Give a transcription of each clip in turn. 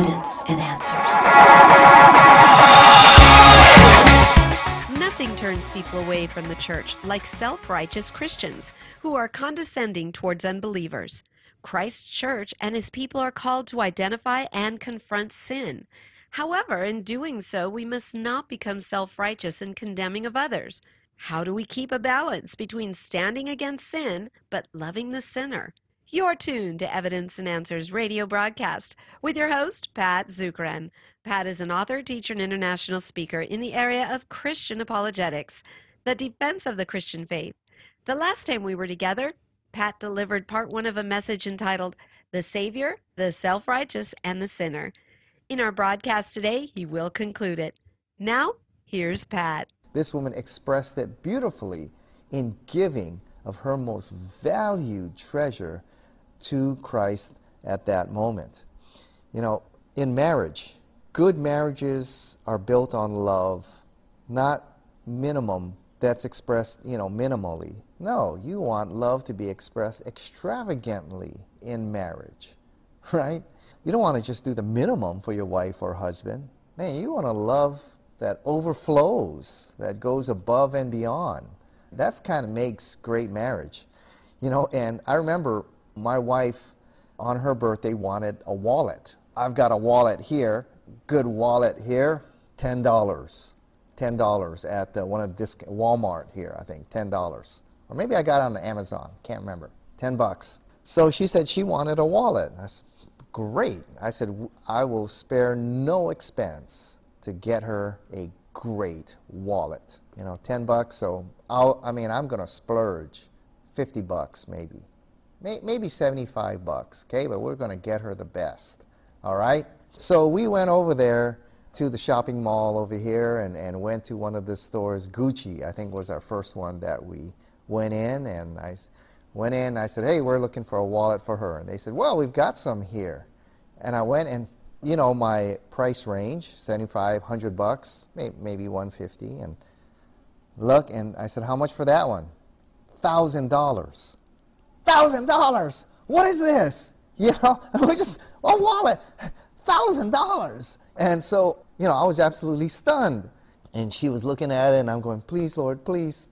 evidence and answers. Nothing turns people away from the church like self righteous Christians who are condescending towards unbelievers. Christ's church and his people are called to identify and confront sin. However, in doing so, we must not become self righteous and condemning of others. How do we keep a balance between standing against sin but loving the sinner? You're tuned to Evidence and Answers radio broadcast with your host, Pat Zukeran. Pat is an author, teacher, and international speaker in the area of Christian apologetics, the defense of the Christian faith. The last time we were together, Pat delivered part one of a message entitled The Savior, the Self Righteous, and the Sinner. In our broadcast today, he will conclude it. Now, here's Pat. This woman expressed it beautifully in giving of her most valued treasure to Christ at that moment. You know, in marriage, good marriages are built on love, not minimum that's expressed, you know, minimally. No, you want love to be expressed extravagantly in marriage, right? You don't want to just do the minimum for your wife or husband. Man, you want a love that overflows, that goes above and beyond. That's kind of makes great marriage. You know, and I remember my wife on her birthday wanted a wallet. I've got a wallet here, good wallet here, $10. $10 at the, one of this Walmart here, I think, $10. Or maybe I got it on Amazon, can't remember. 10 bucks. So she said she wanted a wallet. I said, great. I said, I will spare no expense to get her a great wallet. You know, 10 bucks, so I'll, I mean, I'm going to splurge 50 bucks maybe. Maybe 75 bucks, okay? But we're going to get her the best, all right? So we went over there to the shopping mall over here and, and went to one of the stores. Gucci, I think, was our first one that we went in. And I went in, and I said, hey, we're looking for a wallet for her. And they said, well, we've got some here. And I went and, you know, my price range, 75, 100 bucks, maybe 150. And look, and I said, how much for that one? $1,000. $1,000. What is this? You know, we just, a wallet, $1,000. And so, you know, I was absolutely stunned. And she was looking at it, and I'm going, please, Lord, please,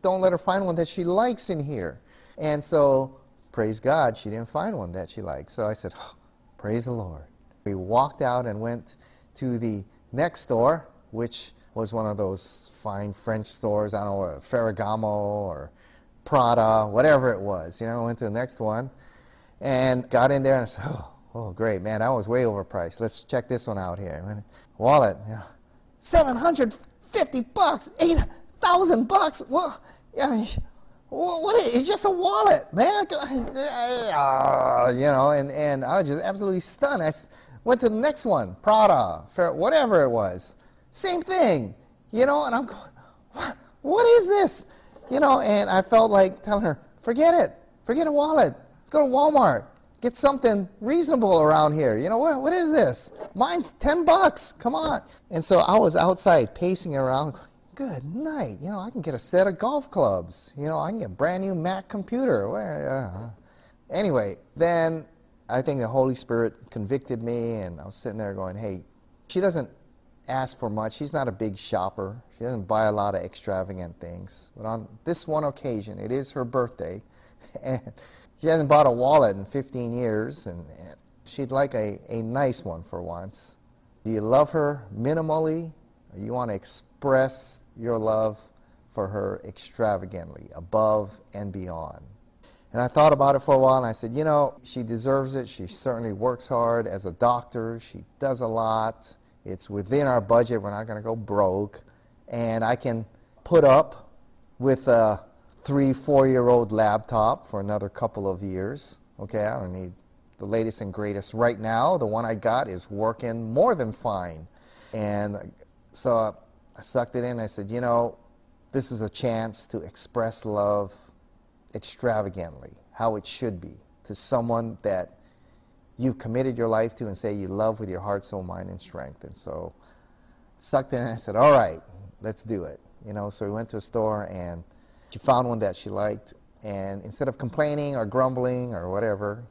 don't let her find one that she likes in here. And so, praise God, she didn't find one that she liked. So I said, oh, praise the Lord. We walked out and went to the next store, which was one of those fine French stores, I don't know, Ferragamo or Prada, whatever it was. You know, went to the next one and got in there and I said, oh, Oh, great, man, that was way overpriced. Let's check this one out here. Wallet, yeah. 750 bucks, 8,000 bucks. Well, yeah, what is, it's just a wallet, man. You know, and, and I was just absolutely stunned. I went to the next one, Prada, whatever it was. Same thing, you know, and I'm going, what, what is this? You know, and I felt like telling her, forget it, forget a wallet. Let's go to Walmart. Get something reasonable around here. You know, what, what is this? Mine's 10 bucks. Come on. And so I was outside pacing around. Good night. You know, I can get a set of golf clubs. You know, I can get a brand new Mac computer. Uh, anyway, then I think the Holy Spirit convicted me, and I was sitting there going, hey, she doesn't ask for much. She's not a big shopper. She doesn't buy a lot of extravagant things. But on this one occasion, it is her birthday. And she hasn't bought a wallet in 15 years, and, and she'd like a, a nice one for once. Do you love her minimally, or you want to express your love for her extravagantly, above and beyond? And I thought about it for a while, and I said, you know, she deserves it. She certainly works hard as a doctor. She does a lot. It's within our budget. We're not going to go broke. And I can put up with a three, four year old laptop for another couple of years. Okay, I don't need the latest and greatest right now. The one I got is working more than fine. And so I sucked it in. I said, you know, this is a chance to express love extravagantly, how it should be, to someone that you've committed your life to and say you love with your heart, soul, mind, and strength. And so sucked in and I said, all right, let's do it. You know, so we went to a store and she found one that she liked, and instead of complaining or grumbling or whatever,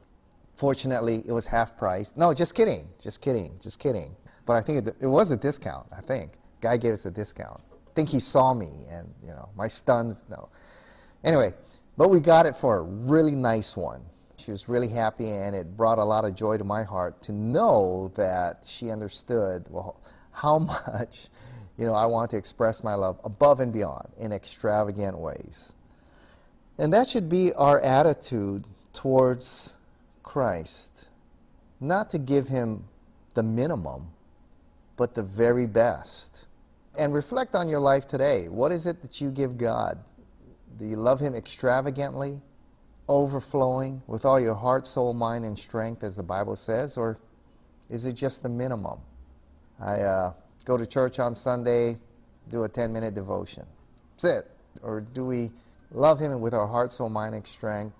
Fortunately, it was half price. No, just kidding. Just kidding. Just kidding. But I think it, it was a discount, I think. Guy gave us a discount. I think he saw me and, you know, my stunned, no. Anyway, but we got it for a really nice one. She was really happy, and it brought a lot of joy to my heart to know that she understood well how much, you know, I want to express my love above and beyond in extravagant ways. And that should be our attitude towards Christ. Not to give him the minimum, but the very best. And reflect on your life today. What is it that you give God? Do you love him extravagantly? Overflowing with all your heart, soul, mind, and strength, as the Bible says, or is it just the minimum? I uh, go to church on Sunday, do a 10 minute devotion. That's it. Or do we love Him with our heart, soul, mind, and strength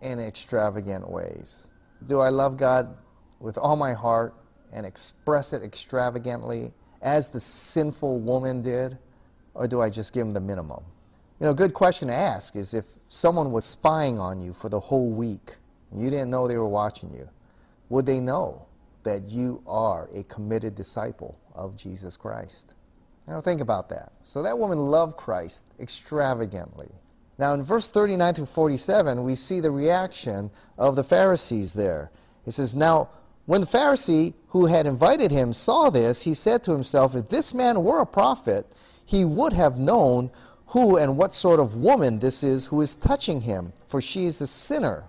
in extravagant ways? Do I love God with all my heart and express it extravagantly as the sinful woman did? Or do I just give Him the minimum? You know, a good question to ask is if someone was spying on you for the whole week and you didn't know they were watching you, would they know that you are a committed disciple of Jesus Christ? Now think about that. So that woman loved Christ extravagantly. Now in verse 39 to 47, we see the reaction of the Pharisees there. It says, Now when the Pharisee who had invited him saw this, he said to himself, If this man were a prophet, he would have known who and what sort of woman this is who is touching him, for she is a sinner.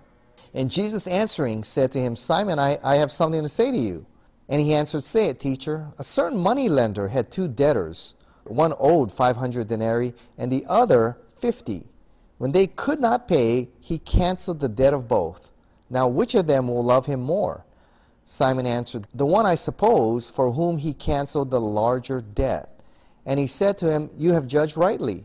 And Jesus answering said to him, Simon, I, I have something to say to you. And he answered, Say it, teacher. A certain money lender had two debtors. One owed 500 denarii, and the other 50. When they could not pay, he canceled the debt of both. Now, which of them will love him more? Simon answered, The one, I suppose, for whom he canceled the larger debt. And he said to him, You have judged rightly.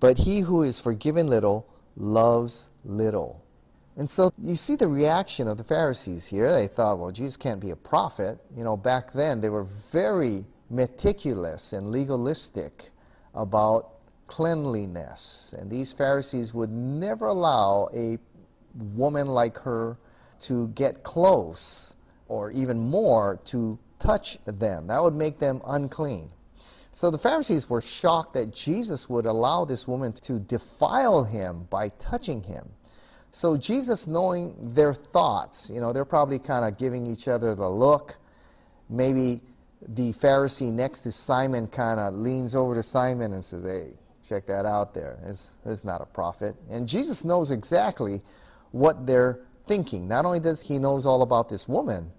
But he who is forgiven little loves little. And so you see the reaction of the Pharisees here. They thought, well, Jesus can't be a prophet. You know, back then they were very meticulous and legalistic about cleanliness. And these Pharisees would never allow a woman like her to get close or even more to touch them. That would make them unclean. So the Pharisees were shocked that Jesus would allow this woman to defile him by touching him. So Jesus, knowing their thoughts, you know, they're probably kind of giving each other the look. Maybe the Pharisee next to Simon kind of leans over to Simon and says, Hey, check that out there. It's, it's not a prophet. And Jesus knows exactly what they're thinking. Not only does he knows all about this woman,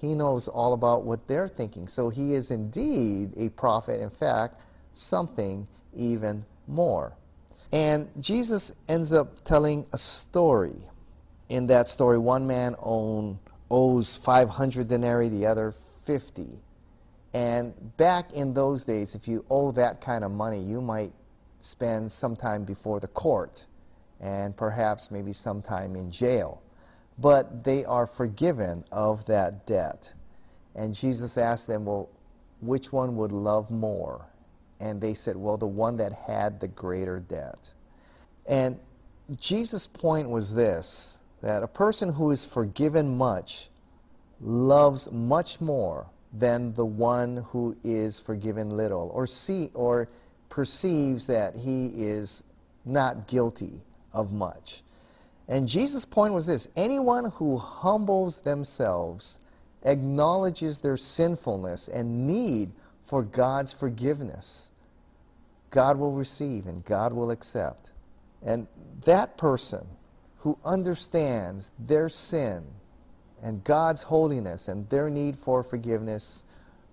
he knows all about what they're thinking. So he is indeed a prophet. In fact, something even more. And Jesus ends up telling a story. In that story, one man own, owes 500 denarii, the other 50. And back in those days, if you owe that kind of money, you might spend some time before the court and perhaps maybe some time in jail but they are forgiven of that debt. And Jesus asked them, Well, which one would love more? And they said, Well, the one that had the greater debt. And Jesus' point was this that a person who is forgiven much loves much more than the one who is forgiven little or see or perceives that he is not guilty of much. And Jesus' point was this anyone who humbles themselves, acknowledges their sinfulness and need for God's forgiveness, God will receive and God will accept. And that person who understands their sin and God's holiness and their need for forgiveness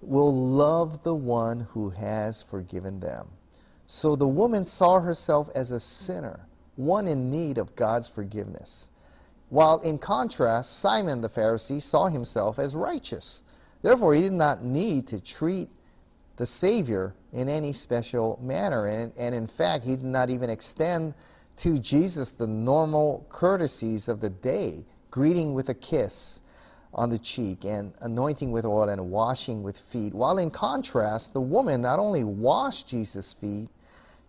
will love the one who has forgiven them. So the woman saw herself as a sinner one in need of God's forgiveness. while in contrast, Simon the Pharisee saw himself as righteous. Therefore, he did not need to treat the Savior in any special manner. And, and in fact, he did not even extend to Jesus the normal courtesies of the day greeting with a kiss on the cheek and anointing with oil and washing with feet. While in contrast, the woman not only washed Jesus' feet,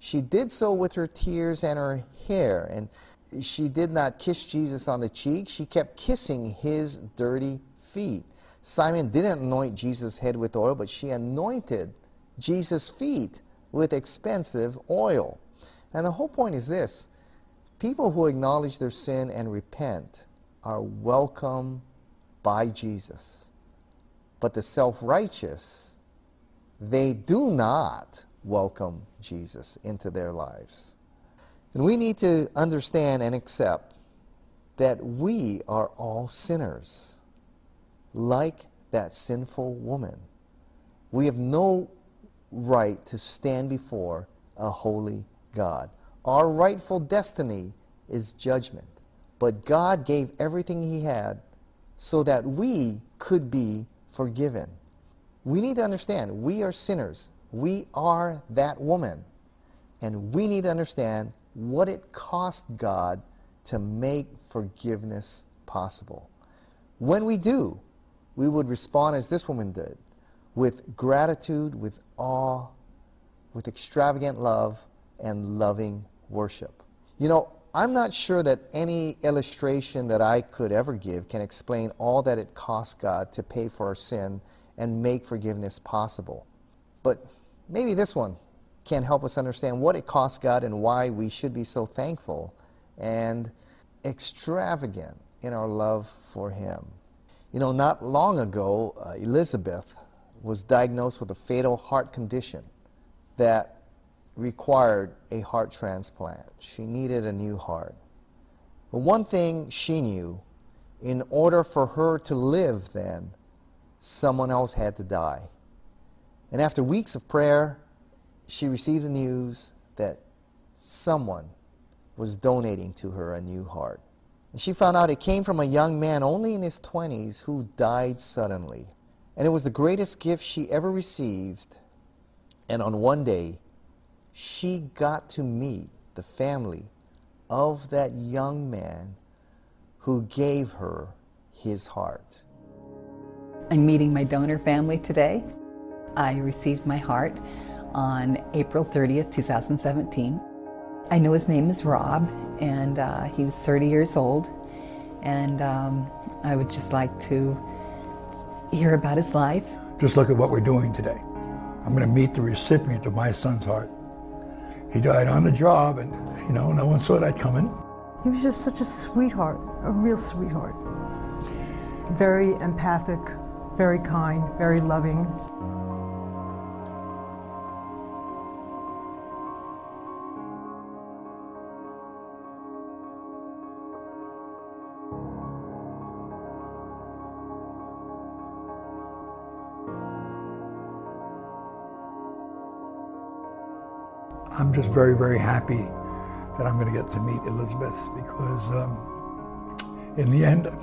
she did so with her tears and her hair. And she did not kiss Jesus on the cheek, she kept kissing his dirty feet. Simon didn't anoint Jesus' head with oil, but she anointed Jesus' feet with expensive oil. And the whole point is this people who acknowledge their sin and repent are welcome by Jesus. But the self righteous, they do not welcome Jesus into their lives. And we need to understand and accept that we are all sinners like that sinful woman. We have no right to stand before a holy God. Our rightful destiny is judgment. But God gave everything He had so that we could be forgiven. We need to understand we are sinners. We are that woman. And we need to understand what it cost God to make forgiveness possible. When we do, we would respond as this woman did with gratitude, with awe, with extravagant love, and loving worship. You know, I'm not sure that any illustration that I could ever give can explain all that it cost God to pay for our sin and make forgiveness possible. But maybe this one can help us understand what it cost God and why we should be so thankful and extravagant in our love for Him. You know, not long ago, uh, Elizabeth was diagnosed with a fatal heart condition that required a heart transplant. She needed a new heart. But one thing she knew in order for her to live then, someone else had to die. And after weeks of prayer, she received the news that someone was donating to her a new heart. And she found out it came from a young man only in his 20s who died suddenly. And it was the greatest gift she ever received. And on one day, she got to meet the family of that young man who gave her his heart. I'm meeting my donor family today. I received my heart on April 30th, 2017. I know his name is Rob, and uh, he was 30 years old. And um, I would just like to hear about his life. Just look at what we're doing today. I'm going to meet the recipient of my son's heart. He died on the job, and you know, no one saw that coming. He was just such a sweetheart, a real sweetheart. Very empathic, very kind, very loving. I'm just very, very happy that I'm going to get to meet Elizabeth because um, in the end,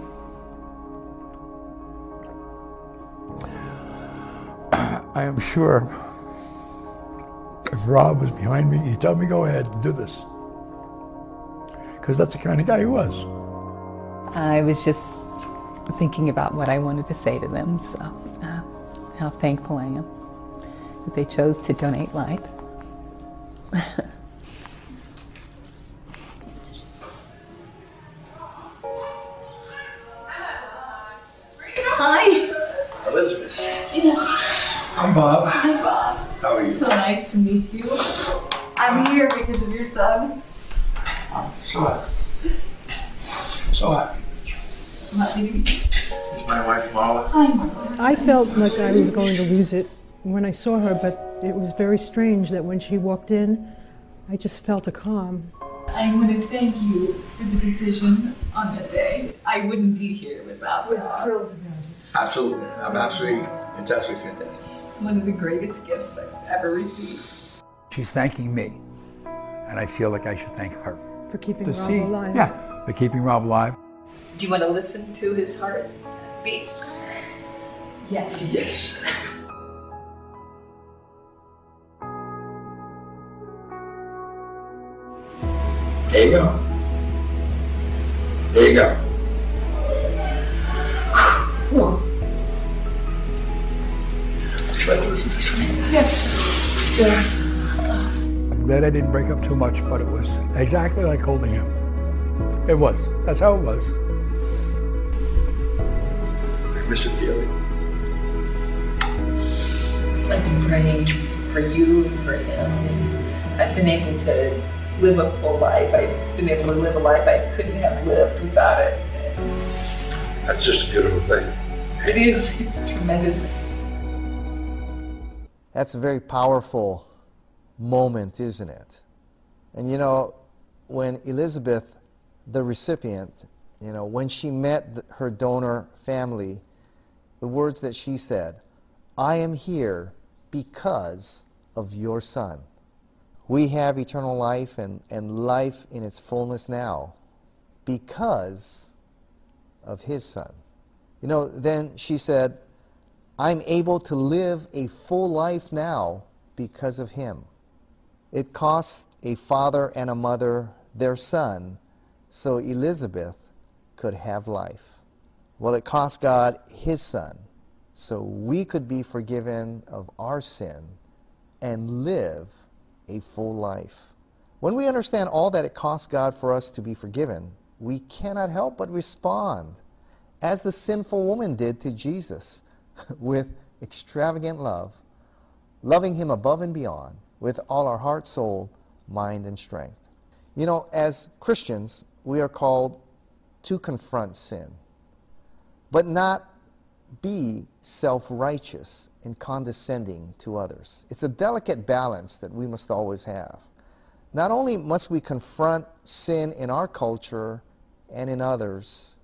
I am sure if Rob was behind me, he'd tell me, go ahead and do this. Because that's the kind of guy he was. I was just thinking about what I wanted to say to them, so uh, how thankful I am that they chose to donate life. Hi. Elizabeth. Yes. I'm Bob. Hi, Bob. How are you? So nice to meet you. I'm here because of your son. I'm So what? So what? So happy to meet you. Is my wife Marla? Hi, Marla. I felt like I was going to lose it when I saw her, but it was very strange that when she walked in, I just felt a calm. I want to thank you for the decision on that day. I wouldn't be here without Rob. thrilled to know Absolutely. I'm absolutely, it's absolutely fantastic. It's one of the greatest gifts I've ever received. She's thanking me, and I feel like I should thank her. for keeping Rob see, alive. yeah, for keeping Rob alive. Do you want to listen to his heart beat? Yes. Yes. There you go. There you go. Try to listen to this. Yes. Yes. I'm glad I didn't break up too much, but it was exactly like holding him. It was. That's how it was. I miss it dearly. I've been praying for you and for him, and I've been able to live a full life. I've been able to live a life I couldn't have lived without it. That's just a beautiful thing. It is. It's tremendous. That's a very powerful moment, isn't it? And you know, when Elizabeth, the recipient, you know, when she met th- her donor family, the words that she said, I am here because of your son. We have eternal life and, and life in its fullness now because of his son. You know, then she said, I'm able to live a full life now because of him. It cost a father and a mother their son so Elizabeth could have life. Well, it cost God his son so we could be forgiven of our sin and live a full life. When we understand all that it costs God for us to be forgiven, we cannot help but respond as the sinful woman did to Jesus with extravagant love, loving him above and beyond with all our heart, soul, mind, and strength. You know, as Christians, we are called to confront sin, but not be self righteous and condescending to others. It's a delicate balance that we must always have. Not only must we confront sin in our culture and in others,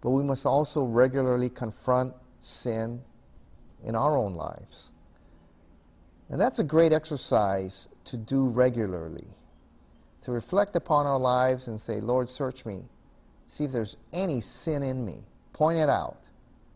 but we must also regularly confront sin in our own lives. And that's a great exercise to do regularly. To reflect upon our lives and say, Lord, search me. See if there's any sin in me. Point it out.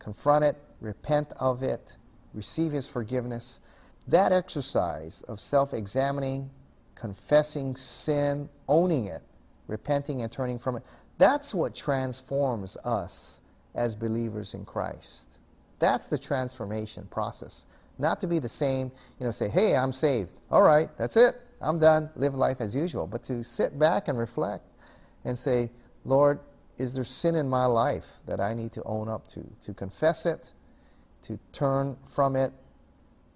Confront it. Repent of it. Receive His forgiveness. That exercise of self examining, confessing sin, owning it, repenting and turning from it, that's what transforms us as believers in Christ. That's the transformation process. Not to be the same, you know, say, hey, I'm saved. All right, that's it. I'm done. Live life as usual. But to sit back and reflect and say, Lord, is there sin in my life that I need to own up to? To confess it, to turn from it,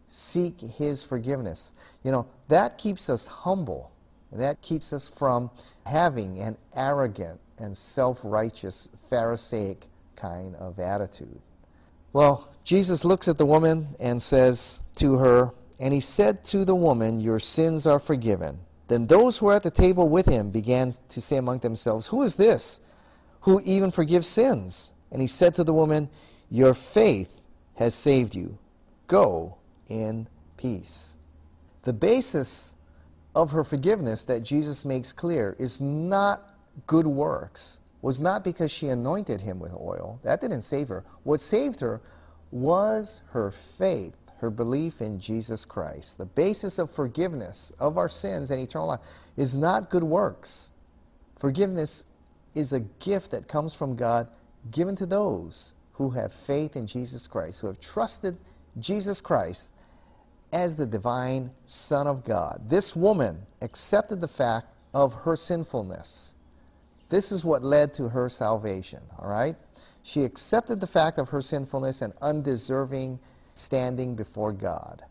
seek His forgiveness. You know, that keeps us humble. That keeps us from having an arrogant and self righteous Pharisaic kind of attitude. Well, Jesus looks at the woman and says to her, And he said to the woman, Your sins are forgiven. Then those who were at the table with him began to say among themselves, Who is this who even forgives sins? And he said to the woman, Your faith has saved you. Go in peace. The basis of her forgiveness that Jesus makes clear is not good works, was not because she anointed him with oil. That didn't save her. What saved her was her faith, her belief in Jesus Christ. The basis of forgiveness of our sins and eternal life is not good works. Forgiveness is a gift that comes from God given to those who have faith in Jesus Christ, who have trusted Jesus Christ as the divine Son of God. This woman accepted the fact of her sinfulness. This is what led to her salvation, all right? She accepted the fact of her sinfulness and undeserving standing before God.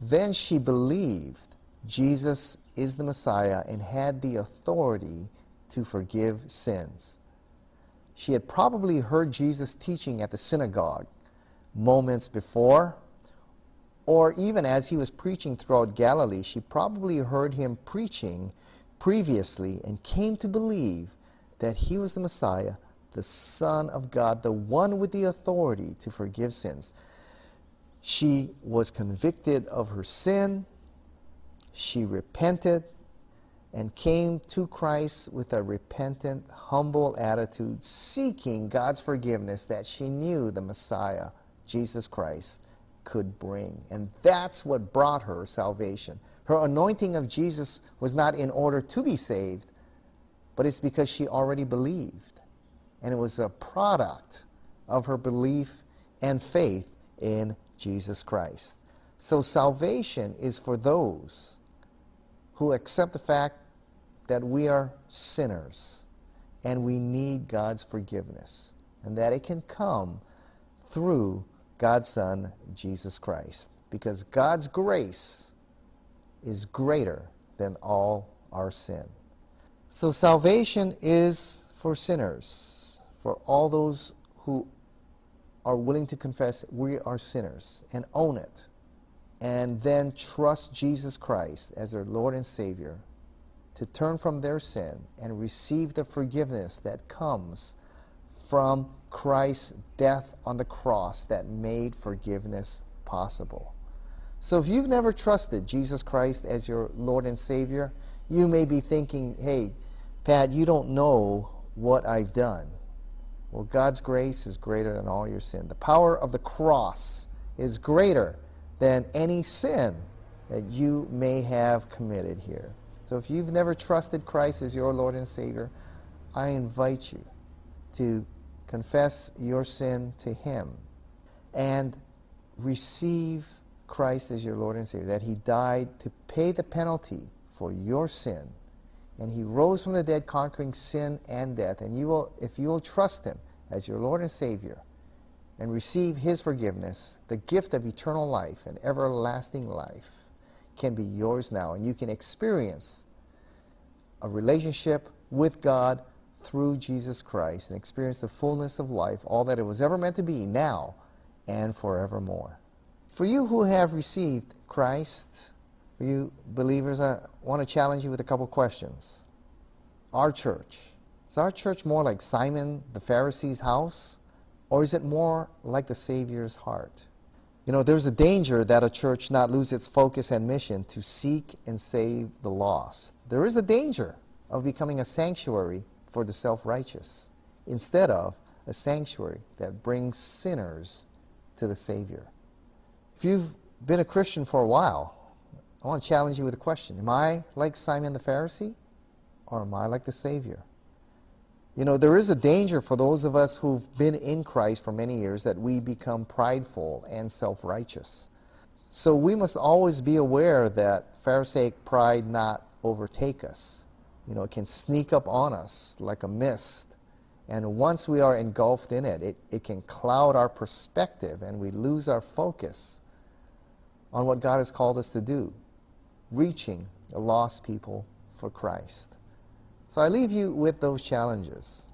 Then she believed Jesus is the Messiah and had the authority to forgive sins. She had probably heard Jesus teaching at the synagogue moments before, or even as he was preaching throughout Galilee, she probably heard him preaching previously and came to believe that he was the Messiah, the Son of God, the one with the authority to forgive sins. She was convicted of her sin. She repented. And came to Christ with a repentant, humble attitude, seeking God's forgiveness that she knew the Messiah, Jesus Christ, could bring. And that's what brought her salvation. Her anointing of Jesus was not in order to be saved, but it's because she already believed. And it was a product of her belief and faith in Jesus Christ. So salvation is for those who accept the fact that we are sinners and we need God's forgiveness, and that it can come through God's Son, Jesus Christ. Because God's grace is greater than all our sin. So salvation is for sinners, for all those who are willing to confess we are sinners and own it, and then trust Jesus Christ as their Lord and Savior, to turn from their sin and receive the forgiveness that comes from Christ's death on the cross that made forgiveness possible. So if you've never trusted Jesus Christ as your Lord and Savior, you may be thinking, hey, Pat, you don't know what I've done. Well, God's grace is greater than all your sin. The power of the cross is greater than any sin that you may have committed here. So if you've never trusted Christ as your Lord and Savior, I invite you to confess your sin to Him and receive Christ as your Lord and Savior, that He died to pay the penalty for your sin. And He rose from the dead, conquering sin and death. And you will, if you will trust Him as your Lord and Savior and receive His forgiveness, the gift of eternal life and everlasting life can be yours now. And you can experience a relationship with God through Jesus Christ and experience the fullness of life, all that it was ever meant to be now and forevermore. For you who have received Christ, for you believers, I want to challenge you with a couple questions. Our church, is our church more like Simon the Pharisee's house, or is it more like the Savior's heart? You know, there's a danger that a church not lose its focus and mission to seek and save the lost. There is a danger of becoming a sanctuary for the self righteous instead of a sanctuary that brings sinners to the Savior. If you've been a Christian for a while, I want to challenge you with a question Am I like Simon the Pharisee or am I like the Savior? You know, there is a danger for those of us who've been in Christ for many years that we become prideful and self righteous. So we must always be aware that Pharisaic pride not overtake us. You know, it can sneak up on us like a mist. And once we are engulfed in it, it, it can cloud our perspective and we lose our focus on what God has called us to do, reaching the lost people for Christ. So I leave you with those challenges.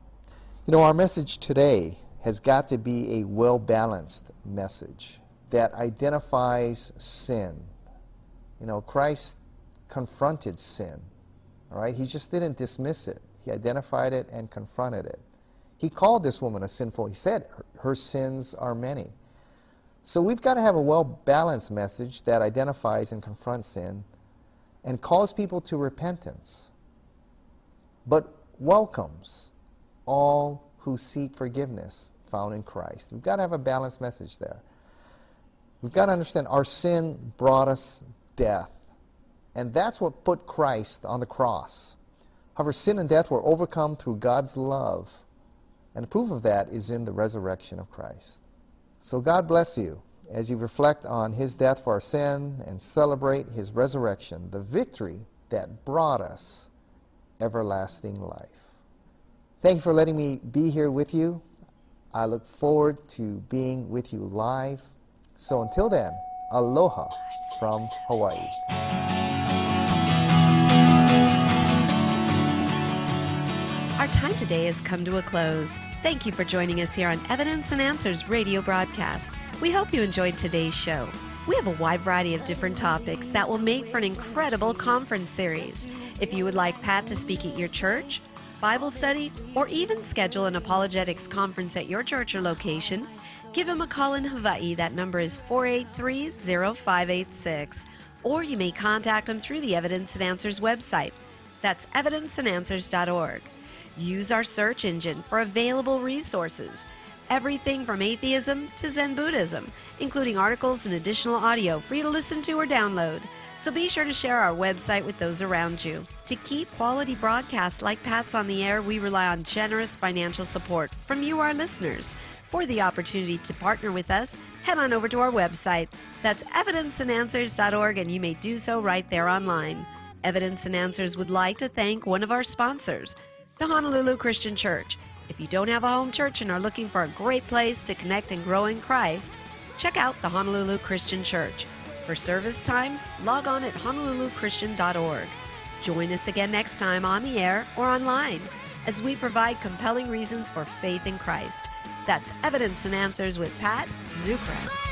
You know, our message today has got to be a well balanced message that identifies sin. You know, Christ confronted sin. All right? He just didn't dismiss it. He identified it and confronted it. He called this woman a sinful. He said her, sins are many. So we've got to have a well balanced message that identifies and confronts sin and calls people to repentance, but welcomes all who seek forgiveness found in Christ. We've got to have a balanced message there. We've got to understand our sin brought us death. And that's what put Christ on the cross. However, sin and death were overcome through God's love. And the proof of that is in the resurrection of Christ. So God bless you as you reflect on his death for our sin and celebrate his resurrection, the victory that brought us everlasting life. Thank you for letting me be here with you. I look forward to being with you live. So until then, aloha from Hawaii. Our time today has come to a close. Thank you for joining us here on Evidence and Answers radio broadcast. We hope you enjoyed today's show. We have a wide variety of different topics that will make for an incredible conference series. If you would like Pat to speak at your church, Bible study, or even schedule an apologetics conference at your church or location, give him a call in Hawaii. That number is 483 0586. Or you may contact him through the Evidence and Answers website That's evidenceandanswers.org. Use our search engine for available resources. Everything from atheism to Zen Buddhism, including articles and additional audio for you to listen to or download. So be sure to share our website with those around you. To keep quality broadcasts like Pat's on the air, we rely on generous financial support from you, our listeners. For the opportunity to partner with us, head on over to our website. That's evidenceandanswers.org, and you may do so right there online. Evidence and Answers would like to thank one of our sponsors, the Honolulu Christian Church. If you don't have a home church and are looking for a great place to connect and grow in Christ, check out the Honolulu Christian Church. For service times, log on at honoluluchristian.org. Join us again next time on the air or online as we provide compelling reasons for faith in Christ. That's Evidence and Answers with Pat Zukeran.